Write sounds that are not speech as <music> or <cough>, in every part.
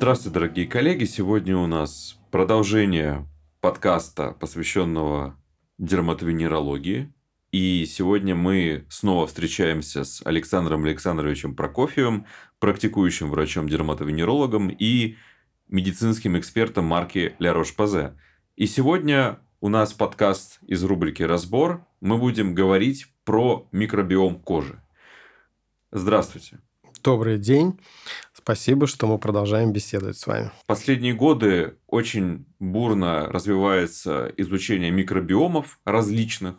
Здравствуйте, дорогие коллеги. Сегодня у нас продолжение подкаста, посвященного дерматовенерологии. И сегодня мы снова встречаемся с Александром Александровичем Прокофьевым, практикующим врачом-дерматовенерологом и медицинским экспертом марки Ля Рош-Пазе. И сегодня у нас подкаст из рубрики «Разбор». Мы будем говорить про микробиом кожи. Здравствуйте. Добрый день. Спасибо, что мы продолжаем беседовать с вами. Последние годы очень бурно развивается изучение микробиомов различных.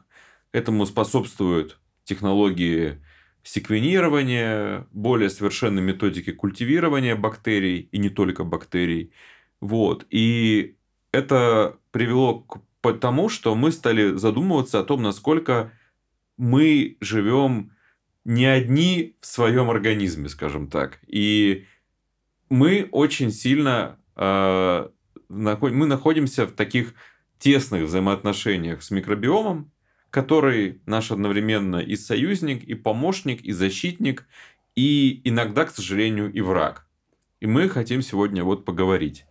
Этому способствуют технологии секвенирования, более совершенные методики культивирования бактерий, и не только бактерий. Вот. И это привело к тому, что мы стали задумываться о том, насколько мы живем не одни в своем организме, скажем так. И мы очень сильно э, мы находимся в таких тесных взаимоотношениях с микробиомом, который наш одновременно и союзник, и помощник, и защитник, и иногда, к сожалению, и враг. И мы хотим сегодня вот поговорить.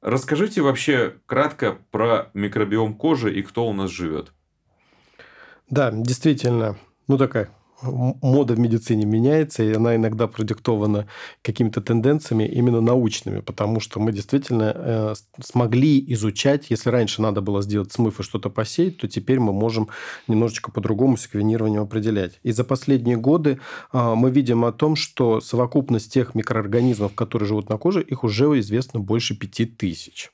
Расскажите вообще кратко про микробиом кожи и кто у нас живет. Да, действительно, ну такая мода в медицине меняется, и она иногда продиктована какими-то тенденциями именно научными, потому что мы действительно э, смогли изучать, если раньше надо было сделать смыв и что-то посеять, то теперь мы можем немножечко по-другому секвенированием определять. И за последние годы э, мы видим о том, что совокупность тех микроорганизмов, которые живут на коже, их уже известно больше пяти тысяч.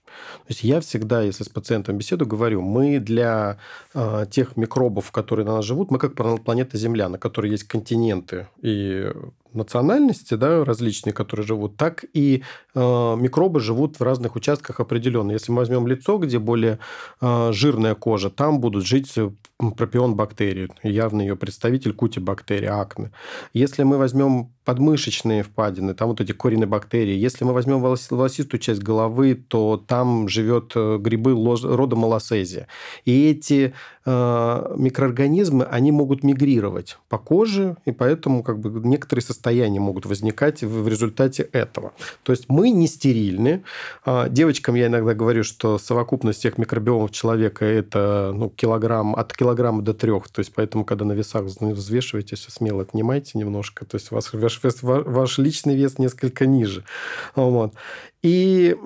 То есть я всегда, если с пациентом беседу, говорю, мы для э, тех микробов, которые на нас живут, мы как планета Земля, на которой есть континенты и национальности, да, различные, которые живут, так и э, микробы живут в разных участках определенно. Если мы возьмем лицо, где более э, жирная кожа, там будут жить пропион бактерий, явно ее представитель кутибактерии, акне. Если мы возьмем подмышечные впадины, там вот эти коренобактерии. Если мы возьмем волосистую часть головы, то там живет э, грибы рода малосезия. И эти э, микроорганизмы, они могут мигрировать по коже, и поэтому как бы некоторые состояния могут возникать в результате этого. То есть мы не стерильны. А, девочкам я иногда говорю, что совокупность всех микробиомов человека это ну, килограмм, от килограмма до трех. То есть поэтому, когда на весах взвешиваете, все смело отнимайте немножко. То есть ваш, ваш, вес, ваш личный вес несколько ниже. Вот. И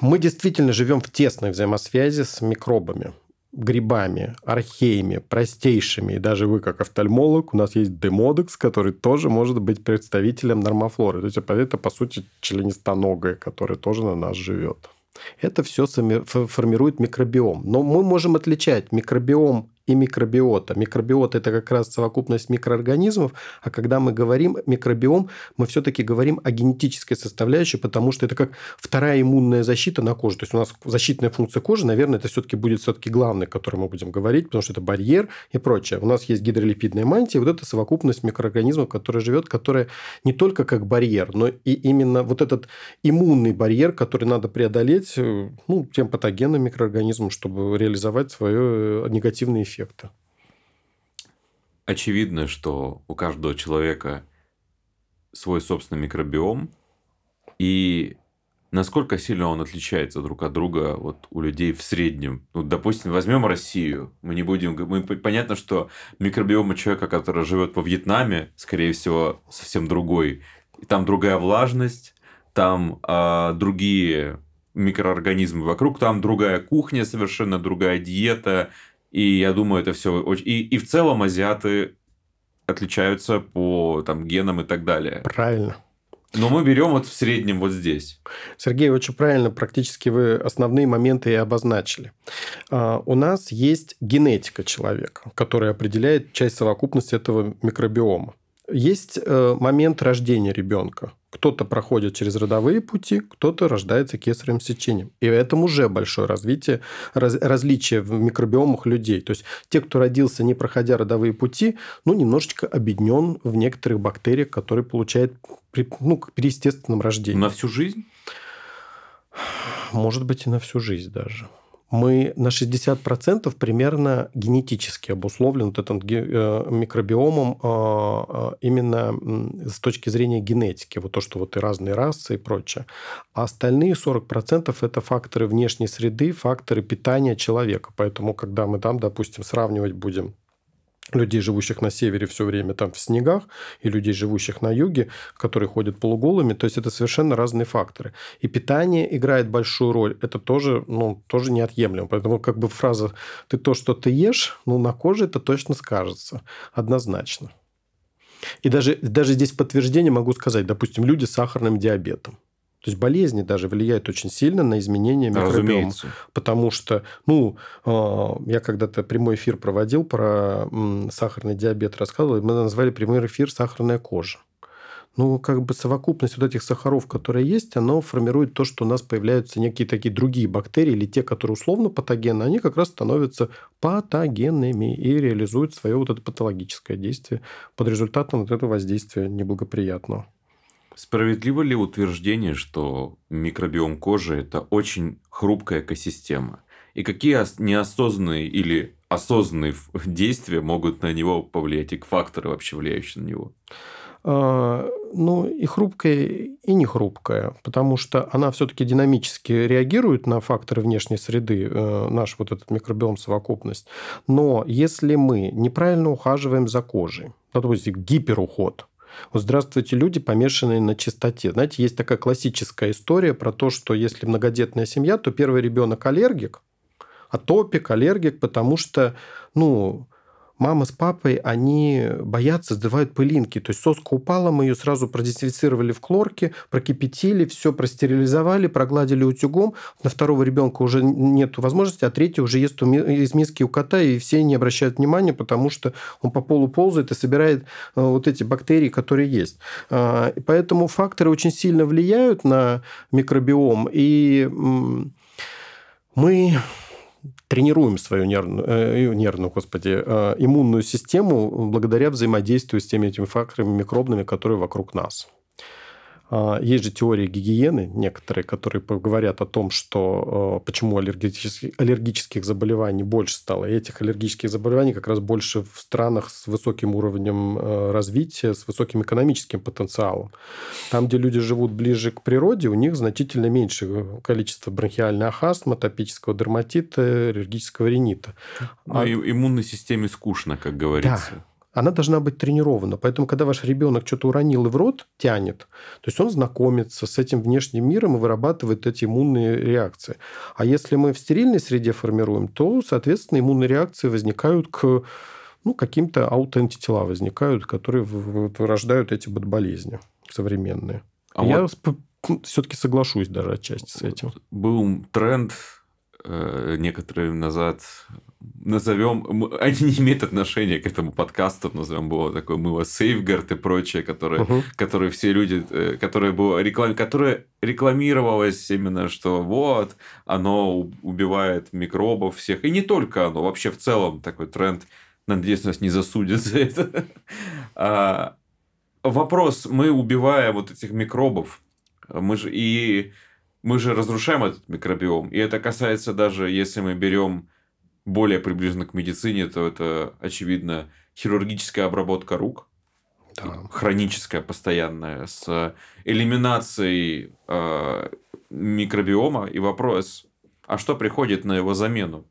мы действительно живем в тесной взаимосвязи с микробами грибами, археями, простейшими. И даже вы, как офтальмолог, у нас есть демодекс, который тоже может быть представителем нормофлоры. То есть, это, по сути, членистоногая, которая тоже на нас живет. Это все формирует микробиом. Но мы можем отличать микробиом и микробиота. Микробиота – это как раз совокупность микроорганизмов, а когда мы говорим микробиом, мы все-таки говорим о генетической составляющей, потому что это как вторая иммунная защита на коже. То есть у нас защитная функция кожи, наверное, это все-таки будет все-таки главное, о котором мы будем говорить, потому что это барьер и прочее. У нас есть гидролипидная мантия, вот это совокупность микроорганизмов, которая живет, которая не только как барьер, но и именно вот этот иммунный барьер, который надо преодолеть э, ну, тем патогенным микроорганизмом, чтобы реализовать свой э, негативный эффект эффекта. Очевидно, что у каждого человека свой собственный микробиом, и насколько сильно он отличается друг от друга вот у людей в среднем. Ну, допустим, возьмем Россию. Мы не будем... Мы, понятно, что микробиом у человека, который живет во Вьетнаме, скорее всего, совсем другой. И там другая влажность, там а, другие микроорганизмы вокруг, там другая кухня, совершенно другая диета, и я думаю, это все очень... И, и в целом азиаты отличаются по там, генам и так далее. Правильно. Но мы берем вот в среднем вот здесь. Сергей, очень правильно, практически вы основные моменты и обозначили. А, у нас есть генетика человека, которая определяет часть совокупности этого микробиома. Есть э, момент рождения ребенка. Кто-то проходит через родовые пути, кто-то рождается кесаревым сечением. И в этом уже большое развитие, раз, различие в микробиомах людей. То есть, те, кто родился, не проходя родовые пути, ну, немножечко объединен в некоторых бактериях, которые получают при, ну, при естественном рождении. На всю жизнь? Может быть, и на всю жизнь даже. Мы на 60% примерно генетически обусловлен вот этим э, микробиомом а, а, именно с точки зрения генетики. Вот то, что вот и разные расы и прочее. А остальные 40% это факторы внешней среды, факторы питания человека. Поэтому, когда мы там, допустим, сравнивать будем людей, живущих на севере все время там в снегах, и людей, живущих на юге, которые ходят полуголыми. То есть это совершенно разные факторы. И питание играет большую роль. Это тоже, ну, тоже неотъемлемо. Поэтому как бы фраза «ты то, что ты ешь», ну, на коже это точно скажется. Однозначно. И даже, даже здесь подтверждение могу сказать, допустим, люди с сахарным диабетом. То есть болезни даже влияют очень сильно на изменения микробиома. Потому что, ну, а, я когда-то прямой эфир проводил про сахарный диабет, рассказывал, мы назвали прямой эфир «сахарная кожа». Ну, как бы совокупность вот этих сахаров, которые есть, оно формирует то, что у нас появляются некие такие другие бактерии, или те, которые условно патогенны, они как раз становятся патогенными и реализуют свое вот это патологическое действие под результатом вот этого воздействия неблагоприятного. Справедливо ли утверждение, что микробиом кожи – это очень хрупкая экосистема? И какие неосознанные или осознанные действия могут на него повлиять, и факторы вообще влияющие на него? А, ну, и хрупкая, и не хрупкая, потому что она все-таки динамически реагирует на факторы внешней среды, э, наш вот этот микробиом совокупность. Но если мы неправильно ухаживаем за кожей, то есть гиперуход, вот здравствуйте, люди, помешанные на чистоте. Знаете, есть такая классическая история про то, что если многодетная семья, то первый ребенок аллергик, атопик, аллергик, потому что, ну, мама с папой, они боятся, сдувают пылинки. То есть соска упала, мы ее сразу продезинфицировали в хлорке, прокипятили, все простерилизовали, прогладили утюгом. На второго ребенка уже нет возможности, а третий уже ест из миски у кота, и все не обращают внимания, потому что он по полу ползает и собирает э, вот эти бактерии, которые есть. А, поэтому факторы очень сильно влияют на микробиом, и мы тренируем свою нервную, э, нервную господи, э, иммунную систему благодаря взаимодействию с теми этими факторами микробными, которые вокруг нас. А, есть же теории гигиены некоторые, которые говорят о том, что э, почему аллергических, аллергических заболеваний больше стало. И этих аллергических заболеваний как раз больше в странах с высоким уровнем э, развития, с высоким экономическим потенциалом. Там, где люди живут ближе к природе, у них значительно меньше количество бронхиальной астмы, топического дерматита, аллергического ринита. Ну, а... иммунной системе скучно, как говорится. Да она должна быть тренирована. Поэтому, когда ваш ребенок что-то уронил и в рот тянет, то есть он знакомится с этим внешним миром и вырабатывает эти иммунные реакции. А если мы в стерильной среде формируем, то, соответственно, иммунные реакции возникают к ну, каким-то аутоантитела возникают, которые вырождают эти болезни современные. А Я вот... все-таки соглашусь даже отчасти с этим. Был тренд э, некоторое назад назовем, <laughs> они не имеют отношения к этому подкасту, назовем было такое мыло Сейфгард и прочее, которое, угу. которые все люди, э, которое было реклам, которое рекламировалось именно, что вот, оно убивает микробов всех, и не только оно, вообще в целом такой тренд, надеюсь, нас не засудят <laughs> за это. А, вопрос, мы убиваем вот этих микробов, мы же и мы же разрушаем этот микробиом, и это касается даже, если мы берем более приближенно к медицине, то это, очевидно, хирургическая обработка рук, да. хроническая, постоянная, с элиминацией э, микробиома. И вопрос, а что приходит на его замену?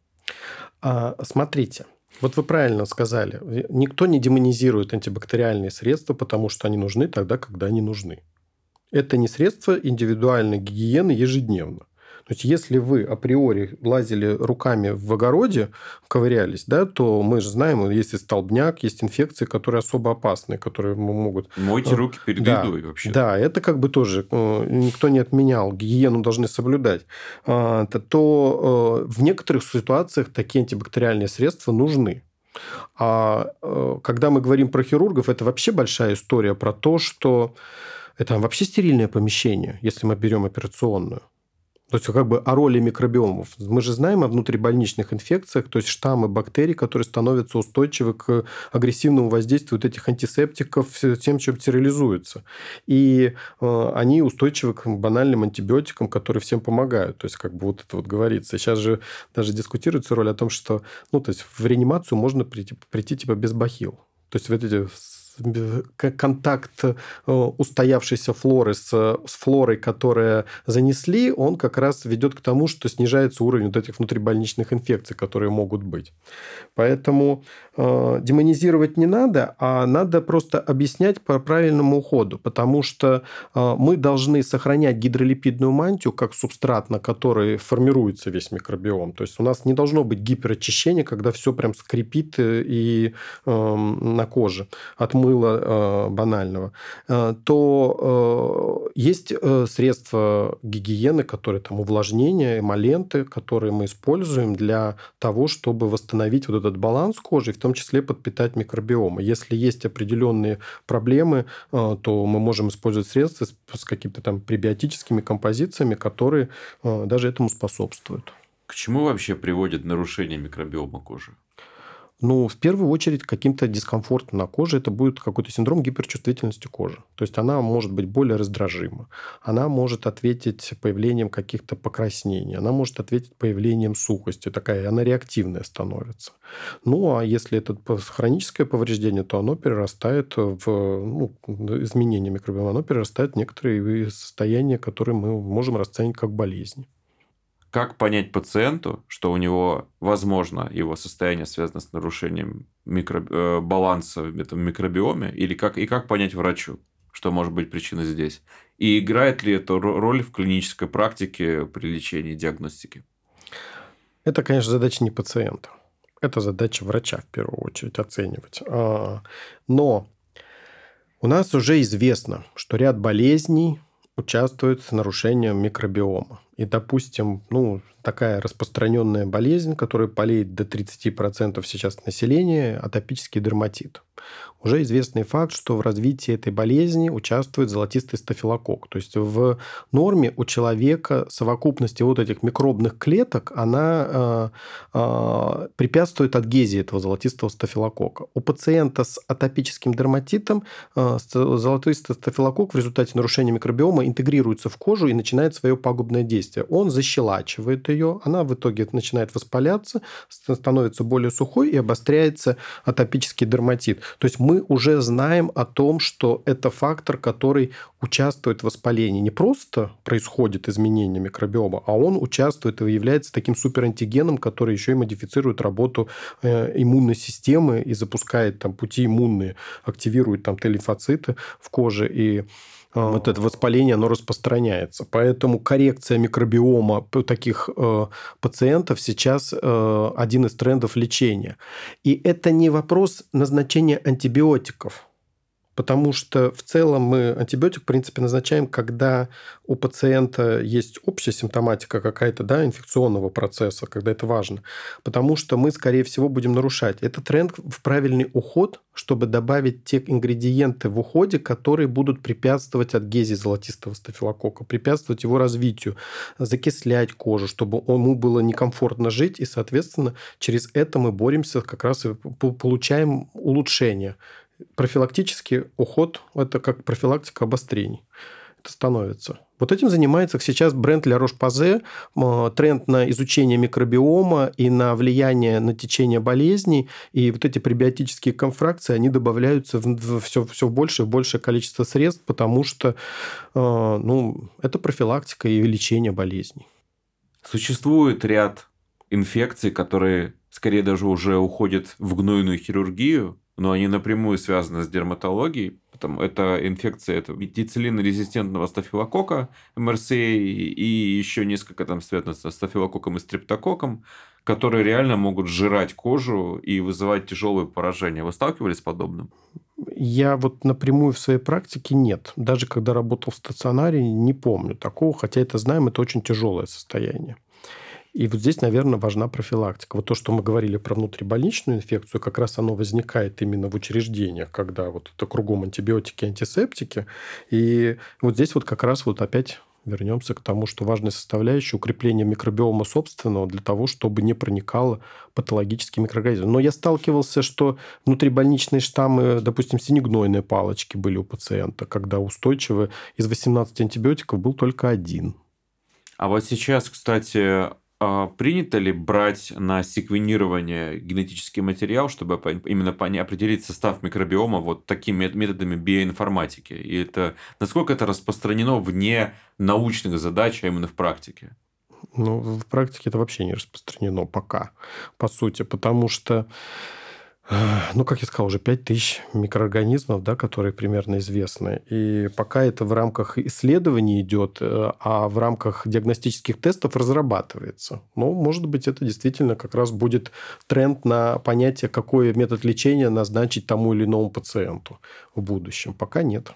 А, смотрите, вот вы правильно сказали. Никто не демонизирует антибактериальные средства, потому что они нужны тогда, когда они нужны. Это не средства индивидуальной гигиены ежедневно. То есть, если вы априори лазили руками в огороде, ковырялись, да, то мы же знаем, есть и столбняк, есть инфекции, которые особо опасны, которые могут... Мойте э, руки перед да, едой вообще. Да, это как бы тоже э, никто не отменял, гигиену должны соблюдать. А, то э, в некоторых ситуациях такие антибактериальные средства нужны. А когда мы говорим про хирургов, это вообще большая история про то, что это вообще стерильное помещение, если мы берем операционную. То есть, как бы о роли микробиомов. Мы же знаем о внутрибольничных инфекциях, то есть штаммы бактерий, которые становятся устойчивы к агрессивному воздействию вот этих антисептиков, тем, чем стерилизуются. И э, они устойчивы к банальным антибиотикам, которые всем помогают. То есть, как бы вот это вот говорится. Сейчас же даже дискутируется роль о том, что ну, то есть, в реанимацию можно прийти, прийти типа без бахил. То есть, в эти контакт э, устоявшейся флоры с, с флорой, которая занесли, он как раз ведет к тому, что снижается уровень вот этих внутрибольничных инфекций, которые могут быть. Поэтому э, демонизировать не надо, а надо просто объяснять по правильному уходу, потому что э, мы должны сохранять гидролипидную мантию как субстрат, на который формируется весь микробиом. То есть у нас не должно быть гиперочищения, когда все прям скрипит э, и э, на коже от мыла э, банального, э, то э, есть средства гигиены, которые там увлажнения, эмоленты, которые мы используем для того, чтобы восстановить вот этот баланс кожи, в том числе подпитать микробиомы. Если есть определенные проблемы, то мы можем использовать средства с, какими-то там пребиотическими композициями, которые даже этому способствуют. К чему вообще приводит нарушение микробиома кожи? Ну, в первую очередь, каким-то дискомфортом на коже это будет какой-то синдром гиперчувствительности кожи. То есть она может быть более раздражима. Она может ответить появлением каких-то покраснений. Она может ответить появлением сухости. Такая, она реактивная становится. Ну, а если это хроническое повреждение, то оно перерастает в ну, изменение микробиома. Оно перерастает в некоторые состояния, которые мы можем расценить как болезни. Как понять пациенту, что у него, возможно, его состояние связано с нарушением микро... Э, баланса в этом микробиоме, или как... и как понять врачу, что может быть причина здесь? И играет ли это роль в клинической практике при лечении и диагностике? Это, конечно, задача не пациента. Это задача врача, в первую очередь, оценивать. А, но у нас уже известно, что ряд болезней участвует в нарушении микробиома. И, допустим, ну, такая распространенная болезнь, которая болеет до 30% сейчас населения, атопический дерматит. Уже известный факт, что в развитии этой болезни участвует золотистый стафилококк. То есть в норме у человека совокупности вот этих микробных клеток, она э, э, препятствует адгезии этого золотистого стафилококка. У пациента с атопическим дерматитом э, золотистый стафилококк в результате нарушения микробиома интегрируется в кожу и начинает свое пагубное действие. Он защелачивает ее, она в итоге начинает воспаляться, становится более сухой и обостряется атопический дерматит. То есть мы уже знаем о том, что это фактор, который участвует в воспалении. Не просто происходит изменение микробиома, а он участвует и является таким суперантигеном, который еще и модифицирует работу э, иммунной системы и запускает там пути иммунные, активирует там Т-лимфоциты в коже и вот это воспаление, оно распространяется. Поэтому коррекция микробиома таких э, пациентов сейчас э, один из трендов лечения. И это не вопрос назначения антибиотиков. Потому что в целом мы антибиотик, в принципе, назначаем, когда у пациента есть общая симптоматика какая-то, да, инфекционного процесса, когда это важно. Потому что мы, скорее всего, будем нарушать. Это тренд в правильный уход, чтобы добавить те ингредиенты в уходе, которые будут препятствовать адгезии золотистого стафилококка, препятствовать его развитию, закислять кожу, чтобы ему было некомфортно жить, и, соответственно, через это мы боремся, как раз и получаем улучшение профилактический уход – это как профилактика обострений. Это становится. Вот этим занимается сейчас бренд Ля Рош-Пазе, тренд на изучение микробиома и на влияние на течение болезней. И вот эти пребиотические конфракции, они добавляются в все, все больше и большее количество средств, потому что а, ну, это профилактика и лечение болезней. Существует ряд инфекций, которые скорее даже уже уходят в гнойную хирургию, но они напрямую связаны с дерматологией. Потому это инфекция это дицелинорезистентного стафилокока, МРСА и еще несколько там связано со стафилококком и стрептококком, которые реально могут сжирать кожу и вызывать тяжелые поражения. Вы сталкивались с подобным? Я вот напрямую в своей практике нет. Даже когда работал в стационаре, не помню такого, хотя это знаем, это очень тяжелое состояние. И вот здесь, наверное, важна профилактика. Вот то, что мы говорили про внутрибольничную инфекцию, как раз оно возникает именно в учреждениях, когда вот это кругом антибиотики, антисептики. И вот здесь вот как раз вот опять вернемся к тому, что важная составляющая укрепления микробиома собственного для того, чтобы не проникало патологический микроорганизм. Но я сталкивался, что внутрибольничные штаммы, допустим, синегнойные палочки были у пациента, когда устойчивы из 18 антибиотиков был только один. А вот сейчас, кстати, а принято ли брать на секвенирование генетический материал, чтобы именно определить состав микробиома вот такими методами биоинформатики? И это насколько это распространено вне научных задач, а именно в практике? Ну, в практике это вообще не распространено пока, по сути, потому что ну, как я сказал, уже 5000 микроорганизмов, да, которые примерно известны. И пока это в рамках исследований идет, э, а в рамках диагностических тестов разрабатывается. Ну, может быть, это действительно как раз будет тренд на понятие, какой метод лечения назначить тому или иному пациенту в будущем. Пока нет.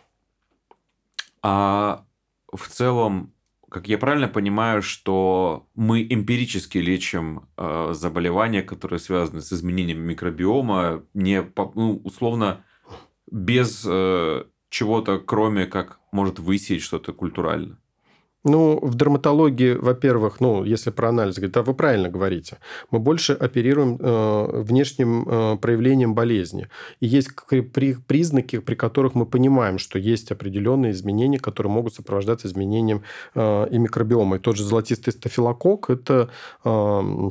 А в целом как я правильно понимаю, что мы эмпирически лечим э, заболевания, которые связаны с изменением микробиома, не ну, условно без э, чего-то, кроме как может высеять что-то культурально? Ну, в дерматологии, во-первых, ну, если про анализ говорить, да, вы правильно говорите, мы больше оперируем э, внешним э, проявлением болезни. И есть при, признаки, при которых мы понимаем, что есть определенные изменения, которые могут сопровождаться изменением э, и микробиома. И тот же золотистый стафилококк – это э,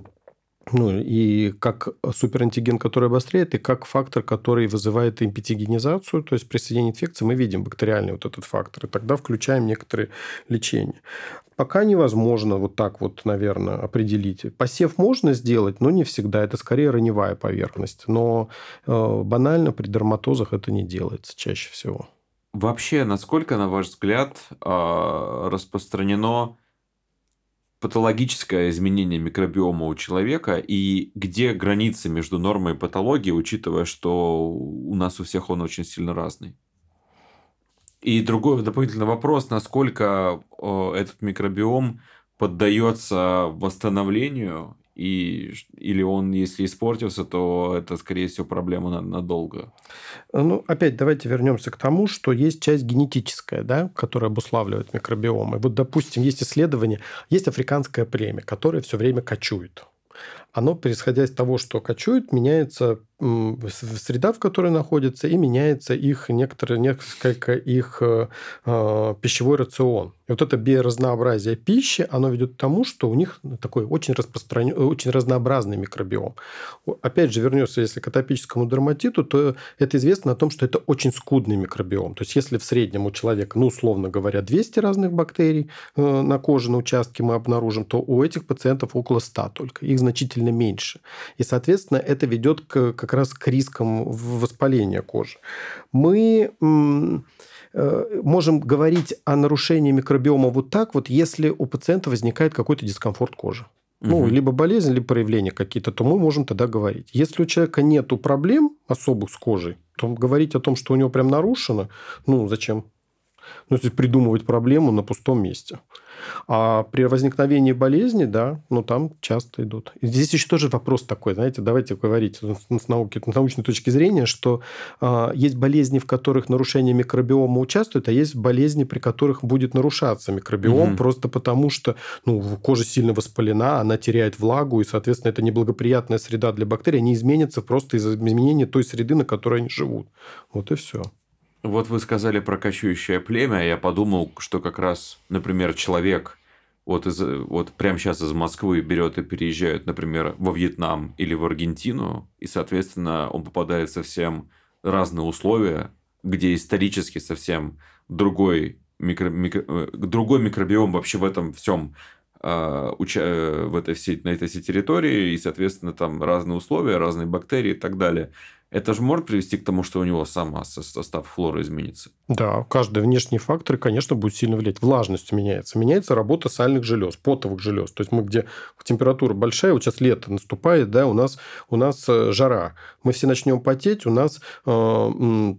ну, и как суперантиген, который обостряет, и как фактор, который вызывает импетигенизацию, то есть при соединении инфекции мы видим бактериальный вот этот фактор, и тогда включаем некоторые лечения. Пока невозможно вот так вот, наверное, определить. Посев можно сделать, но не всегда. Это скорее раневая поверхность. Но э, банально при дерматозах это не делается чаще всего. Вообще, насколько, на ваш взгляд, э, распространено патологическое изменение микробиома у человека и где границы между нормой и патологией, учитывая, что у нас у всех он очень сильно разный. И другой дополнительный вопрос, насколько этот микробиом поддается восстановлению и, или он, если испортился, то это, скорее всего, проблема надолго. Ну, опять давайте вернемся к тому, что есть часть генетическая, да, которая обуславливает микробиом. И вот, допустим, есть исследование, есть африканское племя, которое все время кочует. Оно, происходя из того, что кочует, меняется среда, в которой находится, и меняется их некоторые, несколько их э, э, пищевой рацион. И вот это биоразнообразие пищи, оно ведет к тому, что у них такой очень распространен, очень разнообразный микробиом. Опять же, вернется, если к атопическому дерматиту, то это известно о том, что это очень скудный микробиом. То есть, если в среднем у человека, ну, условно говоря, 200 разных бактерий э, на коже, на участке мы обнаружим, то у этих пациентов около 100 только. Их значительно меньше. И, соответственно, это ведет к, как раз к рискам воспаления кожи. Мы э, можем говорить о нарушении микробиома вот так вот, если у пациента возникает какой-то дискомфорт кожи. Ну, угу. либо болезнь, либо проявления какие-то, то мы можем тогда говорить. Если у человека нет проблем особых с кожей, то говорить о том, что у него прям нарушено, ну, зачем? Ну, то есть придумывать проблему на пустом месте. А при возникновении болезни, да, ну там часто идут. И здесь еще тоже вопрос такой, знаете, давайте говорить с, науки, с научной точки зрения, что э, есть болезни, в которых нарушение микробиома участвует, а есть болезни, при которых будет нарушаться микробиом, угу. просто потому что ну, кожа сильно воспалена, она теряет влагу, и, соответственно, это неблагоприятная среда для бактерий, они изменятся просто из-за изменения той среды, на которой они живут. Вот и все. Вот вы сказали про кочующее племя, я подумал, что как раз, например, человек вот, из, вот прямо сейчас из Москвы берет и переезжает, например, во Вьетнам или в Аргентину, и, соответственно, он попадает совсем разные условия, где исторически совсем другой, микро, микро, э, другой микробиом вообще в этом всем а. Э, в этой всей, на этой всей территории, и, соответственно, там разные условия, разные бактерии и так далее. Это же может привести к тому, что у него сама состав флоры изменится. Да, каждый внешний фактор, конечно, будет сильно влиять. Влажность меняется. Меняется работа сальных желез, потовых желез. То есть мы где температура большая, вот сейчас лето наступает, да, у нас, у нас э, жара. Мы все начнем потеть, у нас э,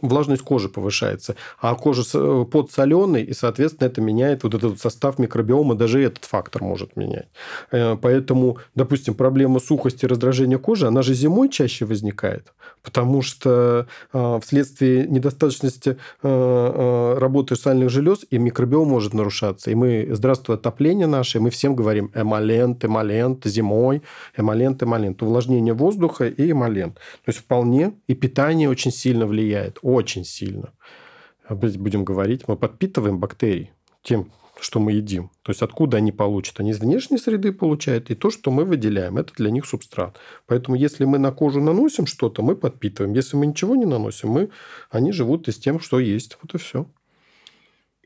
влажность кожи повышается. А кожа э, подсоленый, и, соответственно, это меняет вот этот состав микробиома, даже этот фактор может менять. Э, поэтому, допустим, проблема сухости, раздражения кожи, она же зимой чаще возникает влияет. Потому что э, вследствие недостаточности э, работы сальных желез и микробиом может нарушаться. И мы, здравствуй, отопление наше, мы всем говорим эмолент, эмолент, зимой, эмолент, эмолент. Увлажнение воздуха и эмолент. То есть вполне и питание очень сильно влияет. Очень сильно. Будем говорить, мы подпитываем бактерии тем, что мы едим. То есть откуда они получат? Они из внешней среды получают, и то, что мы выделяем, это для них субстрат. Поэтому если мы на кожу наносим что-то, мы подпитываем. Если мы ничего не наносим, мы, они живут из тем, что есть. Вот и все.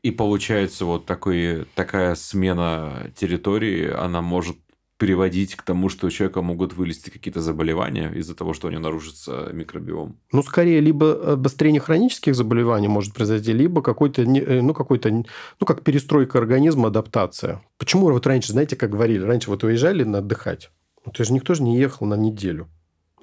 И получается вот такой, такая смена территории, она может приводить к тому, что у человека могут вылезти какие-то заболевания из-за того, что у него нарушится микробиом? Ну, скорее, либо обострение хронических заболеваний может произойти, либо какой-то, э, ну, какой-то, ну, как перестройка организма, адаптация. Почему вот раньше, знаете, как говорили, раньше вот уезжали на отдыхать, ну, то есть никто же не ехал на неделю.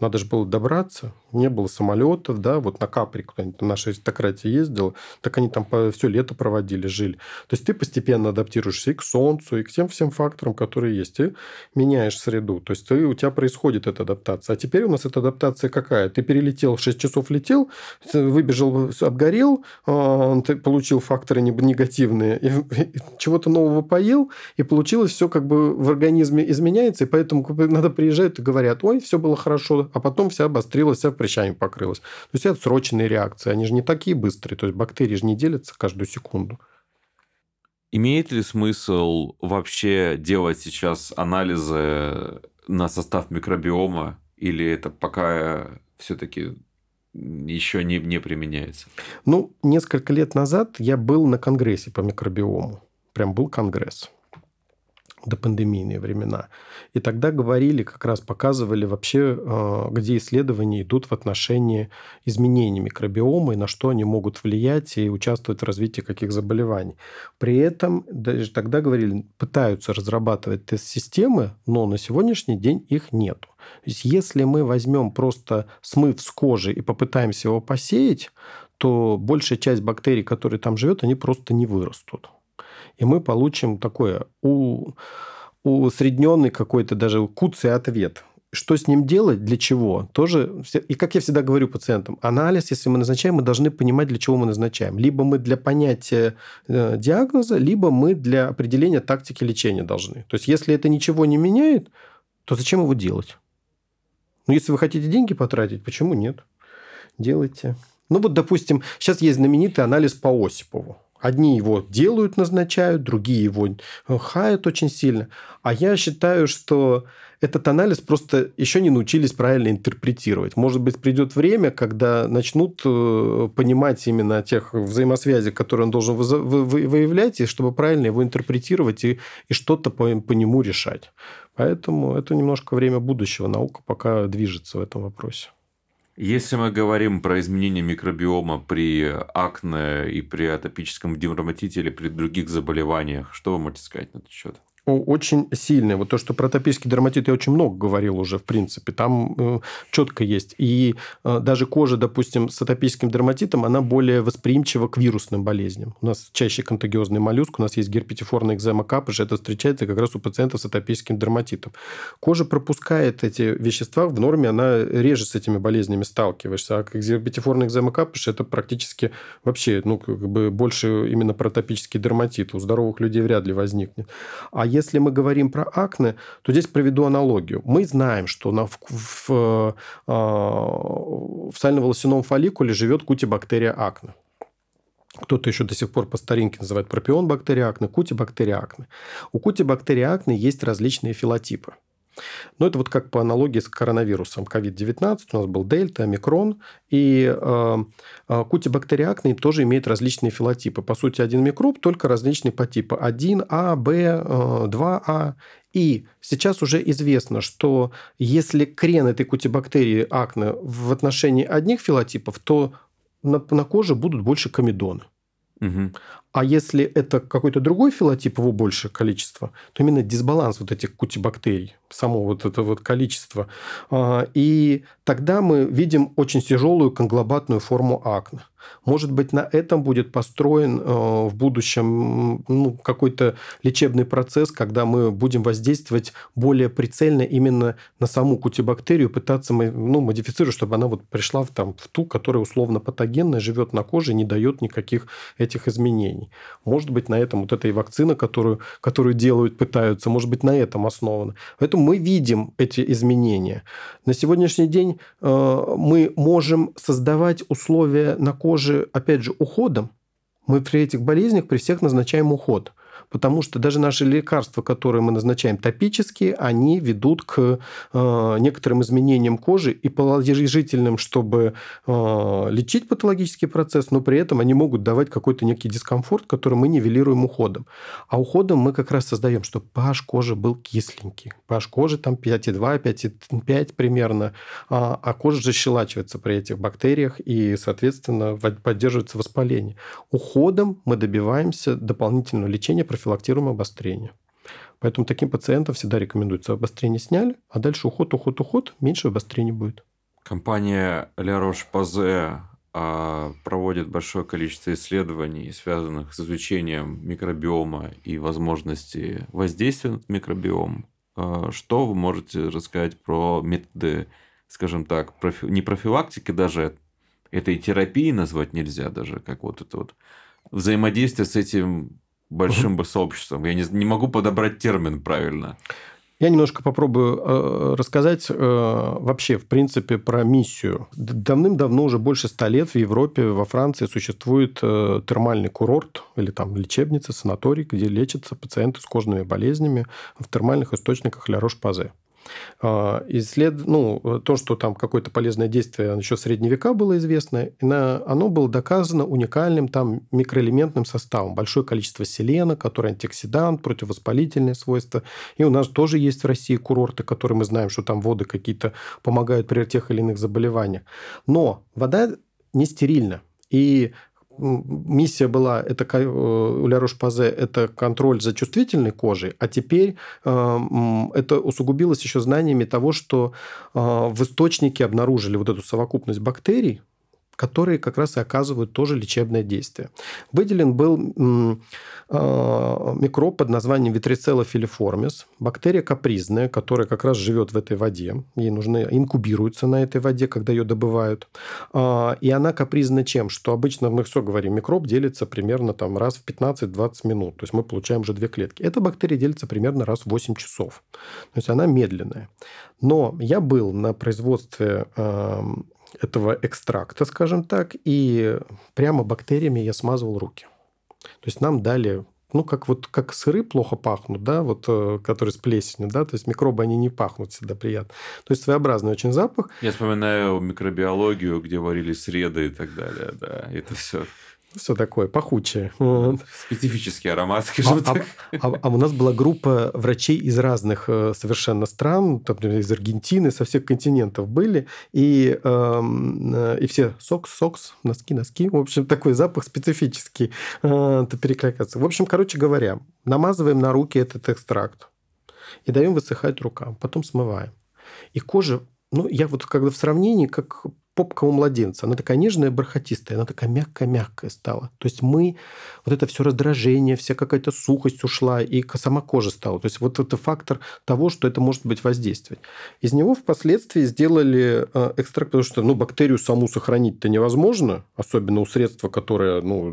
Надо же было добраться, не было самолетов, да, вот на Капри куда-нибудь наша аристократия ездила, так они там все лето проводили, жили. То есть ты постепенно адаптируешься и к солнцу, и к тем всем факторам, которые есть. Ты меняешь среду. То есть ты, у тебя происходит эта адаптация. А теперь у нас эта адаптация какая? Ты перелетел, 6 часов летел, выбежал, обгорел, а, ты получил факторы негативные, чего-то нового поел, и получилось все как бы в организме изменяется, и поэтому надо приезжать и говорят, ой, все было хорошо, а потом вся обострилась, вся прыщами покрылась. То есть это срочные реакции, они же не такие быстрые, то есть бактерии же не делятся каждую секунду. Имеет ли смысл вообще делать сейчас анализы на состав микробиома, или это пока все-таки еще не, не применяется? Ну, несколько лет назад я был на конгрессе по микробиому. Прям был конгресс до пандемийные времена. И тогда говорили, как раз показывали вообще, э, где исследования идут в отношении изменений микробиома и на что они могут влиять и участвовать в развитии каких заболеваний. При этом даже тогда говорили, пытаются разрабатывать тест-системы, но на сегодняшний день их нет. То есть если мы возьмем просто смыв с кожи и попытаемся его посеять, то большая часть бактерий, которые там живет, они просто не вырастут и мы получим такое у, усредненный какой-то даже куцый ответ. Что с ним делать, для чего? Тоже, и как я всегда говорю пациентам, анализ, если мы назначаем, мы должны понимать, для чего мы назначаем. Либо мы для понятия э, диагноза, либо мы для определения тактики лечения должны. То есть, если это ничего не меняет, то зачем его делать? Ну, если вы хотите деньги потратить, почему нет? Делайте. Ну, вот, допустим, сейчас есть знаменитый анализ по Осипову. Одни его делают, назначают, другие его э, хают очень сильно. А я считаю, что этот анализ просто еще не научились правильно интерпретировать. Может быть, придет время, когда начнут э, понимать именно тех взаимосвязей, которые он должен выявлять, и чтобы правильно его интерпретировать и, и что-то по, по нему решать. Поэтому это немножко время будущего. Наука пока движется в этом вопросе. Если мы говорим про изменение микробиома при акне и при атопическом дерматите или при других заболеваниях, что вы можете сказать на этот счет? Очень сильные. Вот то, что про атопический дерматит я очень много говорил уже, в принципе. Там э, четко есть. И э, даже кожа, допустим, с атопическим дерматитом, она более восприимчива к вирусным болезням. У нас чаще контагиозный моллюск, у нас есть герпетиформная экзема капыш, это встречается как раз у пациентов с атопическим дерматитом. Кожа пропускает эти вещества, в норме она реже с этими болезнями сталкиваешься. А герпетиформная экзема капыш – это практически вообще ну, как бы больше именно про атопический дерматит. У здоровых людей вряд ли возникнет. А если мы говорим про акне, то здесь проведу аналогию. Мы знаем, что на, в, в, э, в сально-волосяном фолликуле живет кутибактерия акне. Кто-то еще до сих пор по старинке называет пропион бактерия акне, кутибактерия акне. У кутибактерии акне есть различные филотипы. Но это вот как по аналогии с коронавирусом. COVID-19 у нас был дельта, омикрон. И э, э, кутибактериакный тоже имеет различные филотипы. По сути, один микроб, только различные по типу 1А, Б, э, 2А. И сейчас уже известно, что если крен этой кутибактерии акне в отношении одних филотипов, то на, на коже будут больше комедоны. Угу. А если это какой-то другой филотип, его большее количество, то именно дисбаланс вот этих кутибактерий, само вот это вот количество. А, и тогда мы видим очень тяжелую конглобатную форму акне. Может быть, на этом будет построен э, в будущем ну, какой-то лечебный процесс, когда мы будем воздействовать более прицельно именно на саму кутибактерию, пытаться ну, модифицировать, чтобы она вот пришла в, там, в ту, которая условно патогенная, живет на коже, не дает никаких этих изменений. Может быть, на этом вот эта и вакцина, которую, которую делают, пытаются, может быть, на этом основана. Поэтому мы видим эти изменения. На сегодняшний день э, мы можем создавать условия на коже, опять же, уходом. Мы при этих болезнях при всех назначаем уход потому что даже наши лекарства, которые мы назначаем топические, они ведут к э, некоторым изменениям кожи и положительным, чтобы э, лечить патологический процесс, но при этом они могут давать какой-то некий дискомфорт, который мы нивелируем уходом. А уходом мы как раз создаем, чтобы pH кожи был кисленький. pH кожи там 5,2, 5,5 примерно, а, а кожа же щелачивается при этих бактериях и, соответственно, поддерживается воспаление. Уходом мы добиваемся дополнительного лечения профилактируем обострение. Поэтому таким пациентам всегда рекомендуется обострение сняли, а дальше уход, уход, уход, меньше обострений будет. Компания La Roche-Posay а, проводит большое количество исследований, связанных с изучением микробиома и возможности воздействия на микробиом. А, что вы можете рассказать про методы, скажем так, профи... не профилактики даже, этой терапии назвать нельзя даже, как вот это вот взаимодействие с этим большим бы сообществом. Я не, не могу подобрать термин правильно. Я немножко попробую э, рассказать э, вообще, в принципе, про миссию. Давным-давно, уже больше ста лет в Европе, во Франции существует э, термальный курорт или там лечебница, санаторий, где лечатся пациенты с кожными болезнями в термальных источниках Ля Рош-Пазе. А, исслед... Ну, то, что там какое-то полезное действие еще в средние века было известно, оно было доказано уникальным там микроэлементным составом. Большое количество селена, который антиоксидант, противовоспалительные свойства. И у нас тоже есть в России курорты, которые мы знаем, что там воды какие-то помогают при тех или иных заболеваниях. Но вода не стерильна. И миссия была, это э, у Рош-Пазе, это контроль за чувствительной кожей, а теперь э, это усугубилось еще знаниями того, что э, в источнике обнаружили вот эту совокупность бактерий, которые как раз и оказывают тоже лечебное действие. Выделен был а, микроб под названием Vitricella filiformis, бактерия капризная, которая как раз живет в этой воде. Ей нужны, инкубируется на этой воде, когда ее добывают. А, и она капризна чем? Что обычно мы все говорим, микроб делится примерно там раз в 15-20 минут. То есть мы получаем уже две клетки. Эта бактерия делится примерно раз в 8 часов. То есть она медленная. Но я был на производстве этого экстракта, скажем так, и прямо бактериями я смазывал руки. То есть нам дали ну, как вот как сыры плохо пахнут, да, вот, э, которые с плесенью, да, то есть микробы, они не пахнут всегда приятно. То есть своеобразный очень запах. Я вспоминаю микробиологию, где варили среды и так далее, да, это все все такое пахучее. Вот. Специфический аромат, скажем а, так. А, а, а у нас была группа врачей из разных э, совершенно стран, например, из Аргентины, со всех континентов были, и, эм, э, и все сокс, сокс, носки, носки. В общем, такой запах специфический. Э, это перекликаться. В общем, короче говоря, намазываем на руки этот экстракт и даем высыхать рукам, потом смываем. И кожа ну, я вот когда в сравнении, как попка у младенца. Она такая нежная, бархатистая, она такая мягкая-мягкая стала. То есть мы, вот это все раздражение, вся какая-то сухость ушла, и сама кожа стала. То есть вот это фактор того, что это может быть воздействовать. Из него впоследствии сделали э, экстракт, потому что ну, бактерию саму сохранить-то невозможно, особенно у средства, которое ну,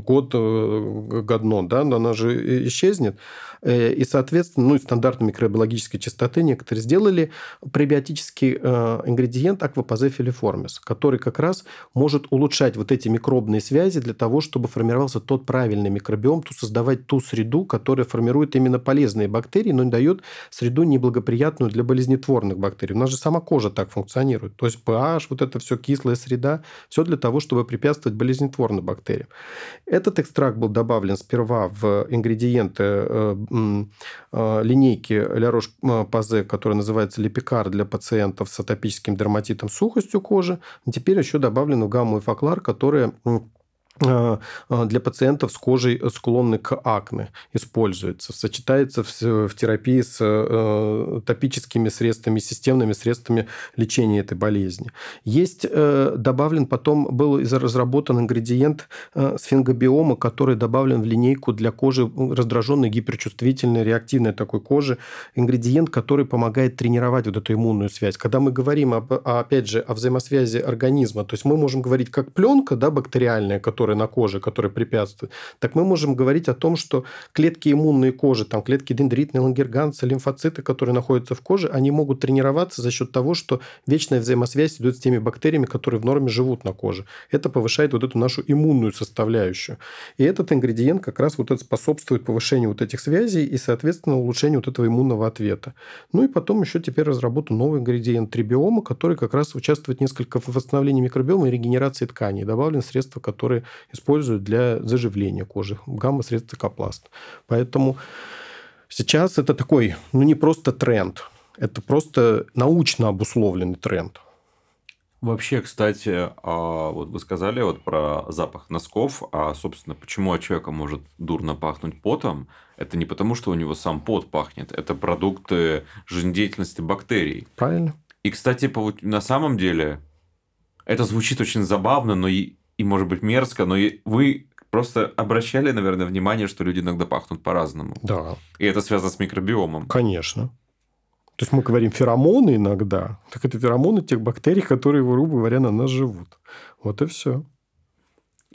год, э, годно, да, она же исчезнет. Э, и, соответственно, ну, и стандартной микробиологической чистоты некоторые сделали пребиотический ингредиент аквапазе филиформ Формис, который как раз может улучшать вот эти микробные связи для того, чтобы формировался тот правильный микробиом, то создавать ту среду, которая формирует именно полезные бактерии, но не дает среду неблагоприятную для болезнетворных бактерий. У нас же сама кожа так функционирует. То есть pH, вот это все кислая среда, все для того, чтобы препятствовать болезнетворным бактериям. Этот экстракт был добавлен сперва в ингредиенты э, э, линейки Ля Рош-Пазе, которая называется Лепикар для пациентов с атопическим дерматитом сухостью кожи. Теперь еще добавлена гамма и факлар, которая Э, э, для пациентов с кожей э, склонной к акне используется. Сочетается в, терапии с топическими средствами, системными средствами лечения этой болезни. Есть добавлен потом, был разработан ингредиент сфингобиома, который добавлен в линейку для кожи раздраженной, гиперчувствительной, реактивной такой кожи. Ингредиент, который помогает тренировать вот эту иммунную связь. Когда мы говорим, об, опять же, о взаимосвязи организма, то есть мы можем говорить как пленка да, бактериальная, которая которые на коже, которые препятствуют, так мы можем говорить о том, что клетки иммунной кожи, там клетки дендритные, лангерганцы, лимфоциты, которые находятся в коже, они могут тренироваться за счет того, что вечная взаимосвязь идет с теми бактериями, которые в норме живут на коже. Это повышает вот эту нашу иммунную составляющую. И этот ингредиент как раз вот это способствует повышению вот этих связей и, соответственно, улучшению вот этого иммунного ответа. Ну и потом еще теперь разработан новый ингредиент трибиома, который как раз участвует несколько в восстановлении микробиома и регенерации тканей. Добавлен средства, которые используют для заживления кожи. Гамма-средств цикопласт. Поэтому сейчас это такой, ну не просто тренд, это просто научно обусловленный тренд. Вообще, кстати, а, вот вы сказали вот про запах носков, а, собственно, почему от человека может дурно пахнуть потом? Это не потому, что у него сам пот пахнет, это продукты жизнедеятельности бактерий. Правильно. И, кстати, на самом деле, это звучит очень забавно, но и и, может быть, мерзко, но вы просто обращали, наверное, внимание, что люди иногда пахнут по-разному. Да. И это связано с микробиомом. Конечно. То есть мы говорим феромоны иногда, так это феромоны тех бактерий, которые, грубо говоря, на нас живут. Вот и все.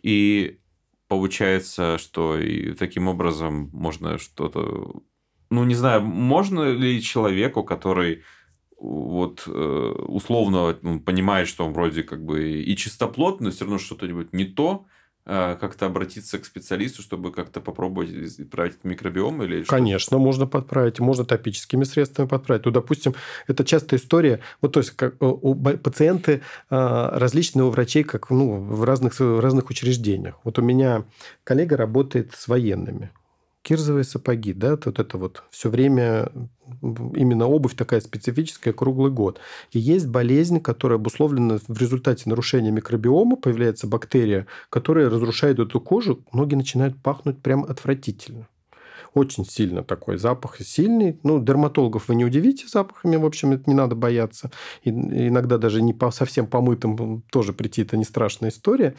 И получается, что и таким образом можно что-то... Ну, не знаю, можно ли человеку, который вот э, условно ну, понимает, что он вроде как бы и чистоплот, но все равно что-то-нибудь не то, э, как-то обратиться к специалисту, чтобы как-то попробовать исправить микробиом или Конечно, можно подправить, можно топическими средствами подправить. Ну, допустим, это частая история. Вот то есть как у пациенты различные у врачей, как ну, в разных в разных учреждениях. Вот у меня коллега работает с военными кирзовые сапоги, да, вот это вот все время именно обувь такая специфическая круглый год. И есть болезнь, которая обусловлена в результате нарушения микробиома, появляется бактерия, которая разрушает эту кожу, ноги начинают пахнуть прям отвратительно очень сильно такой запах сильный. Ну, дерматологов вы не удивите запахами, в общем, это не надо бояться. И иногда даже не по, совсем помытым тоже прийти, это не страшная история.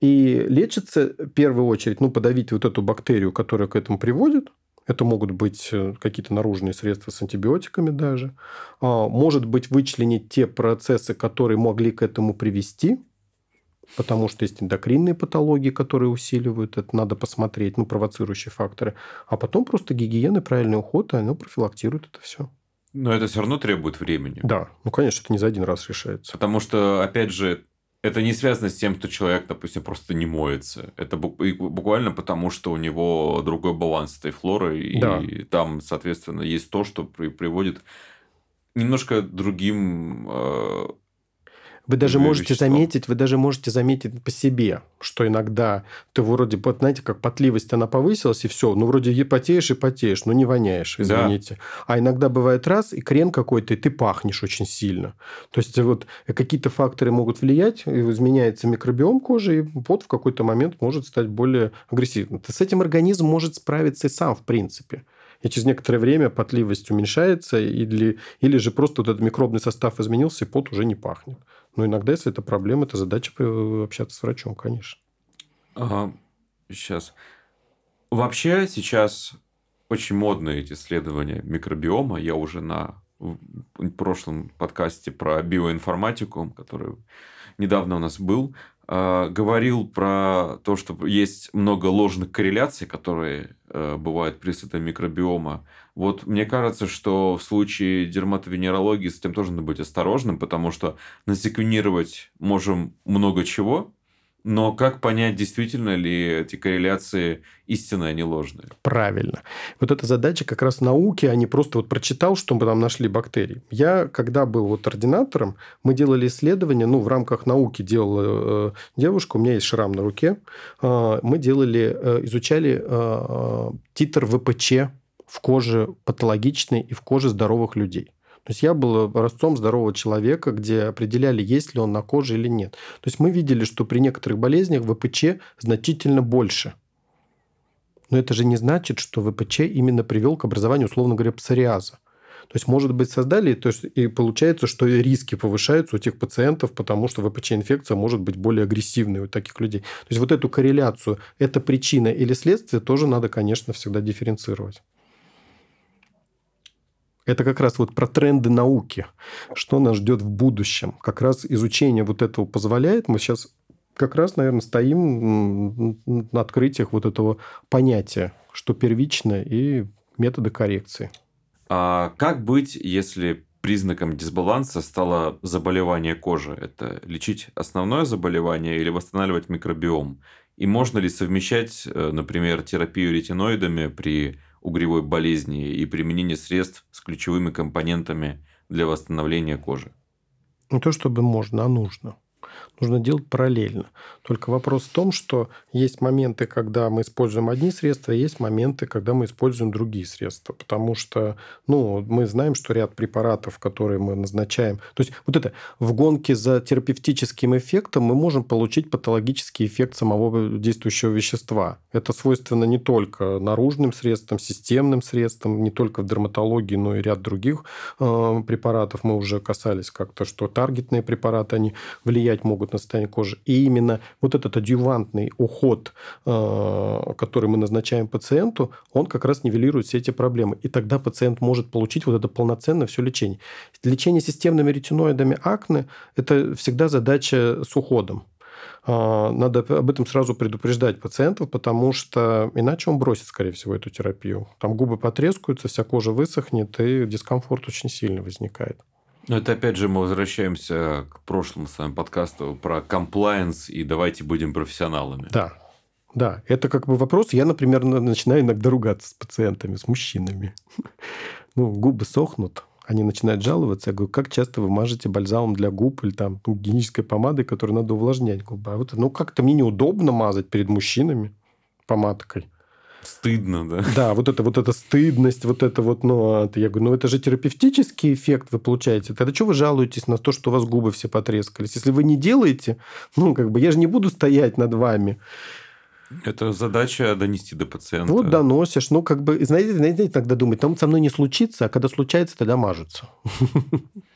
И лечится в первую очередь, ну, подавить вот эту бактерию, которая к этому приводит, это могут быть э, какие-то наружные средства с антибиотиками даже. А, может быть, вычленить те процессы, которые могли к этому привести потому что есть эндокринные патологии, которые усиливают это, надо посмотреть, ну, провоцирующие факторы. А потом просто гигиена, правильный уход, оно профилактирует это все. Но это все равно требует времени. Да, ну, конечно, это не за один раз решается. Потому что, опять же, это не связано с тем, что человек, допустим, просто не моется. Это буквально потому, что у него другой баланс этой флоры, и да. там, соответственно, есть то, что приводит немножко другим э, вы даже можете вещество. заметить, вы даже можете заметить по себе, что иногда ты вроде, вот знаете, как потливость, она повысилась, и все, ну, вроде и потеешь, и потеешь, но не воняешь, извините. Да. А иногда бывает раз, и крен какой-то, и ты пахнешь очень сильно. То есть, вот какие-то факторы могут влиять, и изменяется микробиом кожи, и вот в какой-то момент может стать более агрессивным. С этим организм может справиться и сам, в принципе и через некоторое время потливость уменьшается, или, или же просто вот этот микробный состав изменился, и пот уже не пахнет. Но иногда, если это проблема, это задача общаться с врачом, конечно. Ага. Сейчас. Вообще сейчас очень модные эти исследования микробиома. Я уже на прошлом подкасте про биоинформатику, который недавно у нас был, а, говорил про то, что есть много ложных корреляций, которые э, бывают при сытом микробиома. Вот мне кажется, что в случае дерматовенерологии с этим тоже надо быть осторожным, потому что насеквенировать можем много чего, но как понять, действительно ли эти корреляции истинные, а не ложные? Правильно. Вот эта задача как раз науки, а не просто вот прочитал, что мы там нашли бактерии. Я, когда был вот ординатором, мы делали исследования, ну, в рамках науки делала э, девушка, у меня есть шрам на руке, э, мы делали, э, изучали э, титр ВПЧ в коже патологичной и в коже здоровых людей. То есть я был образцом здорового человека, где определяли, есть ли он на коже или нет. То есть мы видели, что при некоторых болезнях ВПЧ значительно больше. Но это же не значит, что ВПЧ именно привел к образованию, условно говоря, псориаза. То есть, может быть, создали, то есть, и получается, что риски повышаются у тех пациентов, потому что ВПЧ-инфекция может быть более агрессивной у таких людей. То есть, вот эту корреляцию, это причина или следствие, тоже надо, конечно, всегда дифференцировать. Это как раз вот про тренды науки, что нас ждет в будущем. Как раз изучение вот этого позволяет. Мы сейчас как раз, наверное, стоим на открытиях вот этого понятия, что первично и методы коррекции. А как быть, если признаком дисбаланса стало заболевание кожи? Это лечить основное заболевание или восстанавливать микробиом? И можно ли совмещать, э, например, терапию ретиноидами при угревой болезни и применение средств с ключевыми компонентами для восстановления кожи? Не то чтобы можно, а нужно нужно делать параллельно. Только вопрос в том, что есть моменты, когда мы используем одни средства, а есть моменты, когда мы используем другие средства. Потому что ну, мы знаем, что ряд препаратов, которые мы назначаем... То есть вот это в гонке за терапевтическим эффектом мы можем получить патологический эффект самого действующего вещества. Это свойственно не только наружным средствам, системным средствам, не только в дерматологии, но и ряд других э, препаратов. Мы уже касались как-то, что таргетные препараты, они влиять могут на состояние кожи. И именно вот этот адъювантный уход, э, который мы назначаем пациенту, он как раз нивелирует все эти проблемы. И тогда пациент может получить вот это полноценное все лечение. Лечение системными ретиноидами акне – это всегда задача с уходом. Э, надо об этом сразу предупреждать пациентов, потому что иначе он бросит, скорее всего, эту терапию. Там губы потрескаются, вся кожа высохнет, и дискомфорт очень сильно возникает. Но это опять же мы возвращаемся к прошлому с вами подкасту про комплайенс и давайте будем профессионалами. Да. Да, это как бы вопрос. Я, например, начинаю иногда ругаться с пациентами, с мужчинами. <laughs> Ну, губы сохнут, они начинают жаловаться. Я говорю, как часто вы мажете бальзамом для губ или там ну, гигиенической помадой, которой надо увлажнять губы? А вот, ну, как-то мне неудобно мазать перед мужчинами помадкой. Стыдно, да? Да, вот это вот эта стыдность, вот это вот, ну, это, я говорю, ну, это же терапевтический эффект вы получаете. Тогда что вы жалуетесь на то, что у вас губы все потрескались? Если вы не делаете, ну, как бы, я же не буду стоять над вами. Это задача донести до пациента. Вот доносишь. Ну, как бы, знаете, знаете, иногда думать, там со мной не случится, а когда случается, тогда мажутся. <laughs>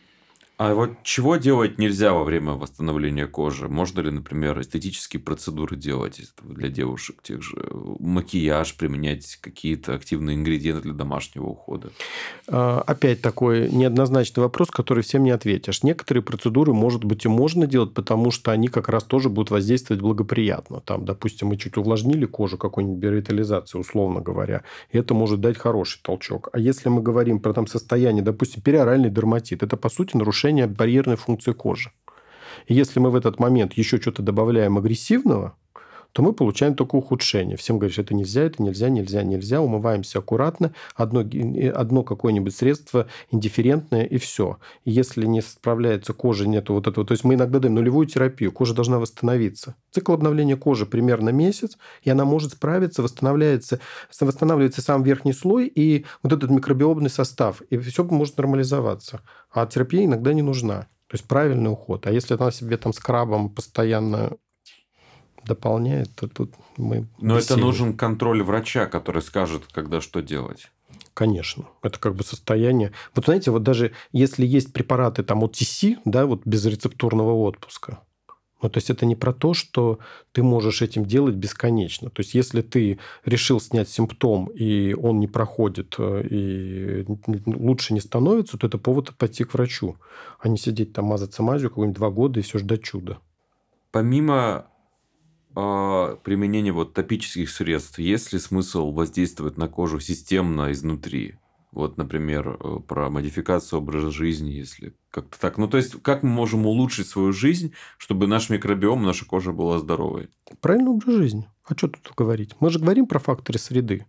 А вот чего делать нельзя во время восстановления кожи? Можно ли, например, эстетические процедуры делать для девушек, тех же макияж, применять какие-то активные ингредиенты для домашнего ухода? А, опять такой неоднозначный вопрос, который всем не ответишь. Некоторые процедуры, может быть, и можно делать, потому что они как раз тоже будут воздействовать благоприятно. Там, допустим, мы чуть увлажнили кожу, какой-нибудь биоревитализации, условно говоря, и это может дать хороший толчок. А если мы говорим про там состояние, допустим, периоральный дерматит, это, по сути, нарушение нарушение барьерной функции кожи. И если мы в этот момент еще что-то добавляем агрессивного, то мы получаем только ухудшение. Всем говоришь, это нельзя, это нельзя, нельзя, нельзя. Умываемся аккуратно. Одно, одно какое-нибудь средство индифферентное и все. И если не справляется кожа, нету вот этого... То есть мы иногда даем нулевую терапию. Кожа должна восстановиться. Цикл обновления кожи примерно месяц, и она может справиться, восстанавливается, восстанавливается сам верхний слой и вот этот микробиомный состав. И все может нормализоваться. А терапия иногда не нужна. То есть правильный уход. А если она себе там скрабом постоянно дополняет, то тут мы... Но это нужен контроль врача, который скажет, когда что делать. Конечно. Это как бы состояние... Вот знаете, вот даже если есть препараты там ТС, да, вот без рецептурного отпуска, ну, то есть это не про то, что ты можешь этим делать бесконечно. То есть если ты решил снять симптом, и он не проходит, э, и лучше не становится, то это повод пойти к врачу, а не сидеть там мазаться мазью какой-нибудь два года и все ждать чуда. Помимо э, применения вот топических средств, есть ли смысл воздействовать на кожу системно изнутри? Вот, например, э, про модификацию образа жизни, если как-то так. Ну, то есть, как мы можем улучшить свою жизнь, чтобы наш микробиом, наша кожа была здоровой? Правильный образ жизни. А что тут говорить? Мы же говорим про факторы среды.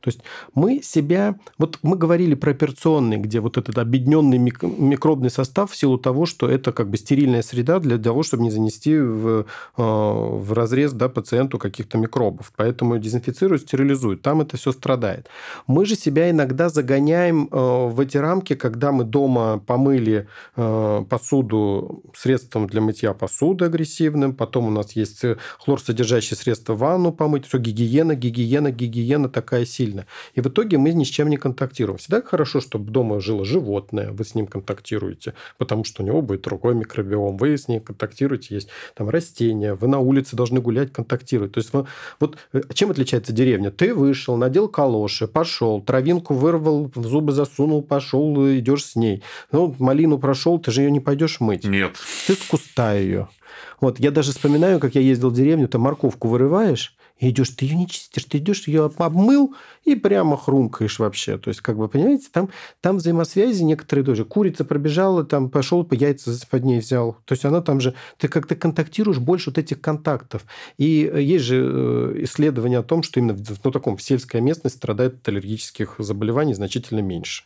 То есть мы себя... Вот мы говорили про операционный, где вот этот объединенный микробный состав в силу того, что это как бы стерильная среда для того, чтобы не занести в, э, в разрез да, пациенту каких-то микробов. Поэтому дезинфицируют, стерилизуют. Там это все страдает. Мы же себя иногда загоняем э, в эти рамки, когда мы дома помыли э, посуду средством для мытья посуды агрессивным, потом у нас есть хлорсодержащие средства в ванну помыть, все гигиена, гигиена, гигиена такая сильно. И в итоге мы ни с чем не контактируем. Всегда хорошо, чтобы дома жило животное, вы с ним контактируете, потому что у него будет другой микробиом, вы с ним контактируете, есть там растения, вы на улице должны гулять, контактировать. То есть вы, вот э, чем отличается деревня? Ты вышел, надел калоши, пошел, травинку вырвал, в зубы засунул, пошел, идешь с ней. Ну, малину прошел, ты же ее не пойдешь мыть. Нет. Ты с куста ее. Вот я даже вспоминаю, как я ездил в деревню, ты морковку вырываешь, идешь, ты ее не чистишь, ты идешь, ее обмыл и прямо хрумкаешь вообще. То есть, как бы, понимаете, там, там взаимосвязи некоторые тоже. Курица пробежала, там пошел, по яйца под ней взял. То есть, она там же, ты как-то контактируешь больше вот этих контактов. И есть же э, исследования о том, что именно в ну, таком в сельской местности страдает от аллергических заболеваний значительно меньше.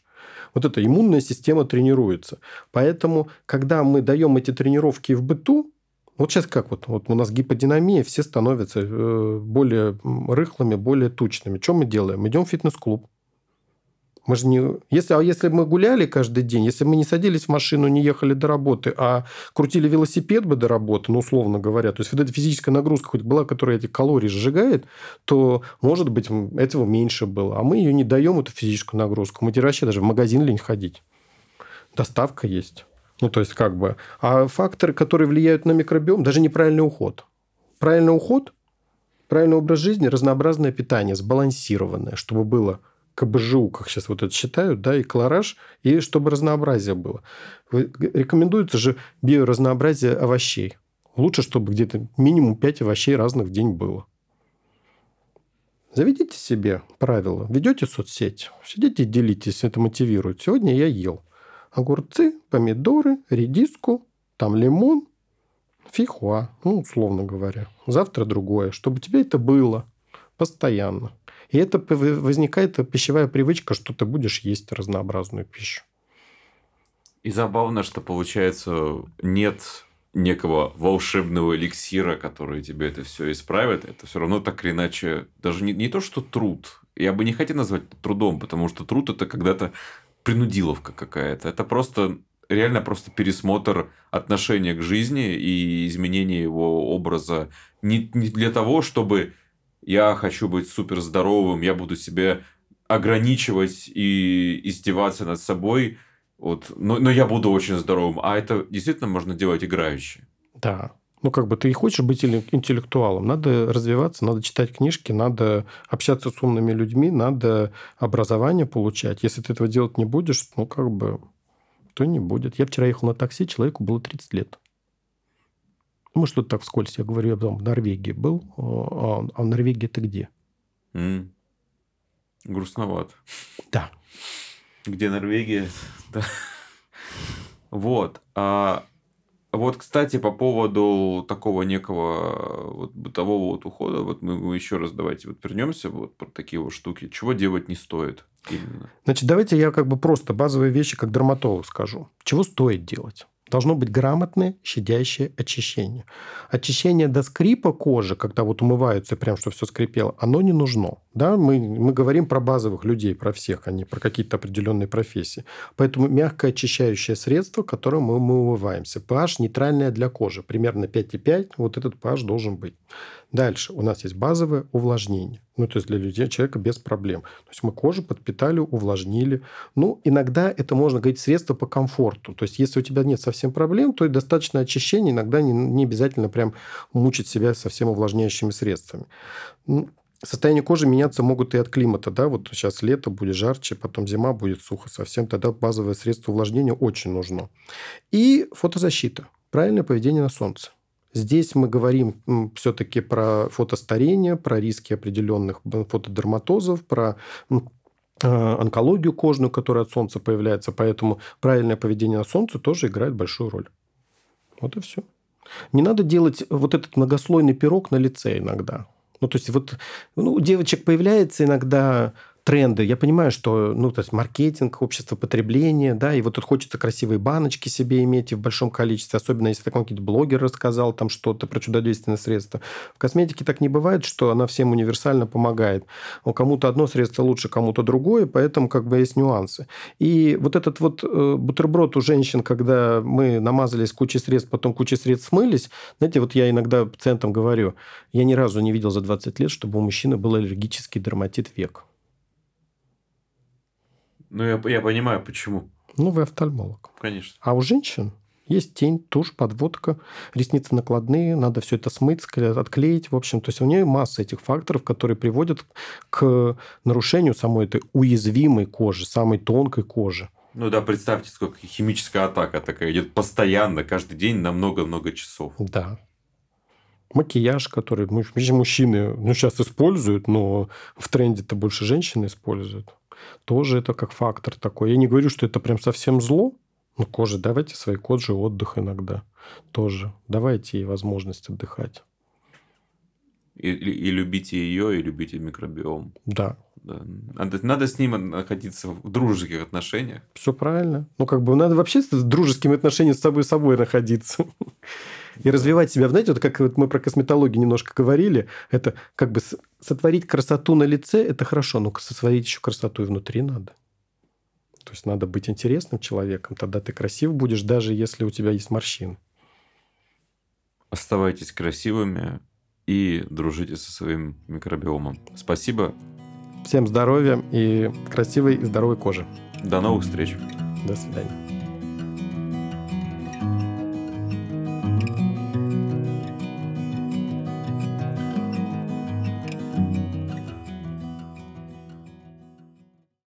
Вот эта иммунная система тренируется. Поэтому, когда мы даем эти тренировки в быту, вот сейчас как вот, вот у нас гиподинамия, все становятся э, более рыхлыми, более тучными. Что мы делаем? Идем в фитнес-клуб. Мы же не... Если, а если мы гуляли каждый день, если мы не садились в машину, не ехали до работы, а крутили велосипед бы до работы, ну, условно говоря, то есть вот эта физическая нагрузка хоть была, которая эти калории сжигает, то, может быть, этого меньше было. А мы ее не даем, эту физическую нагрузку. Мы теперь вообще даже в магазин лень ходить. Доставка есть. Ну, то есть, как бы... А факторы, которые влияют на микробиом, даже неправильный уход. Правильный уход, правильный образ жизни, разнообразное питание, сбалансированное, чтобы было КБЖУ, как сейчас вот это считают, да, и колораж, и чтобы разнообразие было. Рекомендуется же биоразнообразие овощей. Лучше, чтобы где-то минимум 5 овощей разных в день было. Заведите себе правила. Ведете соцсеть, сидите и делитесь, это мотивирует. Сегодня я ел огурцы, помидоры, редиску, там лимон, фихуа, ну, условно говоря. Завтра другое, чтобы тебе это было постоянно. И это возникает пищевая привычка, что ты будешь есть разнообразную пищу. И забавно, что получается нет некого волшебного эликсира, который тебе это все исправит. Это все равно так или иначе, даже не, не то, что труд. Я бы не хотел назвать трудом, потому что труд это когда-то принудиловка какая-то. Это просто реально просто пересмотр отношения к жизни и изменение его образа. Не, не для того, чтобы я хочу быть супер здоровым, я буду себя ограничивать и издеваться над собой, вот, но, но я буду очень здоровым. А это действительно можно делать играюще. Да. Ну, как бы ты и хочешь быть интеллектуалом. Надо развиваться, надо читать книжки, надо общаться с умными людьми, надо образование получать. Если ты этого делать не будешь, ну, как бы, то не будет. Я вчера ехал на такси, человеку было 30 лет. Ну, что-то так вскользь. Я говорю, я потом в Норвегии был. А, а в Норвегии ты где? Mm. Грустновато. Да. Где Норвегия? Да. Вот. А вот, кстати, по поводу такого некого вот, бытового вот ухода, вот мы еще раз давайте вот вернемся вот про такие вот штуки. Чего делать не стоит именно? Значит, давайте я как бы просто базовые вещи как дерматолог скажу. Чего стоит делать? Должно быть грамотное щадящее очищение. Очищение до скрипа кожи, когда вот умываются, прям что все скрипело, оно не нужно. Да? Мы, мы говорим про базовых людей, про всех, а не про какие-то определенные профессии. Поэтому мягкое очищающее средство, которым мы, мы умываемся. pH нейтральное для кожи. Примерно 5,5. Вот этот pH должен быть. Дальше у нас есть базовое увлажнение. Ну, то есть для людей, человека без проблем. То есть мы кожу подпитали, увлажнили. Ну, иногда это можно говорить средство по комфорту. То есть если у тебя нет совсем проблем, то и достаточно очищения. Иногда не, не обязательно прям мучить себя совсем увлажняющими средствами. Состояние кожи меняться могут и от климата. Да? Вот сейчас лето будет жарче, потом зима будет сухо совсем. Тогда базовое средство увлажнения очень нужно. И фотозащита. Правильное поведение на солнце. Здесь мы говорим все-таки про фотостарение, про риски определенных фотодерматозов, про а, онкологию кожную, которая от солнца появляется. Поэтому правильное поведение на солнце тоже играет большую роль. Вот и все. Не надо делать вот этот многослойный пирог на лице иногда. Ну, то есть вот ну, у девочек появляется иногда тренды. Я понимаю, что, ну, то есть маркетинг, общество потребления, да, и вот тут хочется красивые баночки себе иметь и в большом количестве, особенно если какой-то блогер рассказал там что-то про чудодейственное средство. В косметике так не бывает, что она всем универсально помогает. У кому-то одно средство лучше, кому-то другое, поэтому как бы есть нюансы. И вот этот вот э, бутерброд у женщин, когда мы намазались кучей средств, потом кучей средств смылись, знаете, вот я иногда пациентам говорю, я ни разу не видел за 20 лет, чтобы у мужчины был аллергический дерматит век. Ну, я, я понимаю, почему. Ну, вы офтальмолог. Конечно. А у женщин есть тень, тушь, подводка, ресницы накладные, надо все это смыть, отклеить. В общем, то есть у нее масса этих факторов, которые приводят к нарушению самой этой уязвимой кожи, самой тонкой кожи. Ну да, представьте, сколько химическая атака такая идет постоянно, каждый день на много-много часов. Да. Макияж, который мужчины ну, сейчас используют, но в тренде-то больше женщины используют тоже это как фактор такой. Я не говорю, что это прям совсем зло, но коже, давайте своей коже отдых иногда тоже. Давайте ей возможность отдыхать. И, и, и любите ее, и любите микробиом. Да. да. Надо, надо с ним находиться в дружеских отношениях. Все правильно. Ну, как бы надо вообще с дружескими отношениями с собой собой находиться и развивать себя. Знаете, вот как вот мы про косметологию немножко говорили, это как бы сотворить красоту на лице, это хорошо, но сотворить еще красоту и внутри надо. То есть надо быть интересным человеком, тогда ты красив будешь, даже если у тебя есть морщины. Оставайтесь красивыми и дружите со своим микробиомом. Спасибо. Всем здоровья и красивой и здоровой кожи. До новых встреч. До свидания.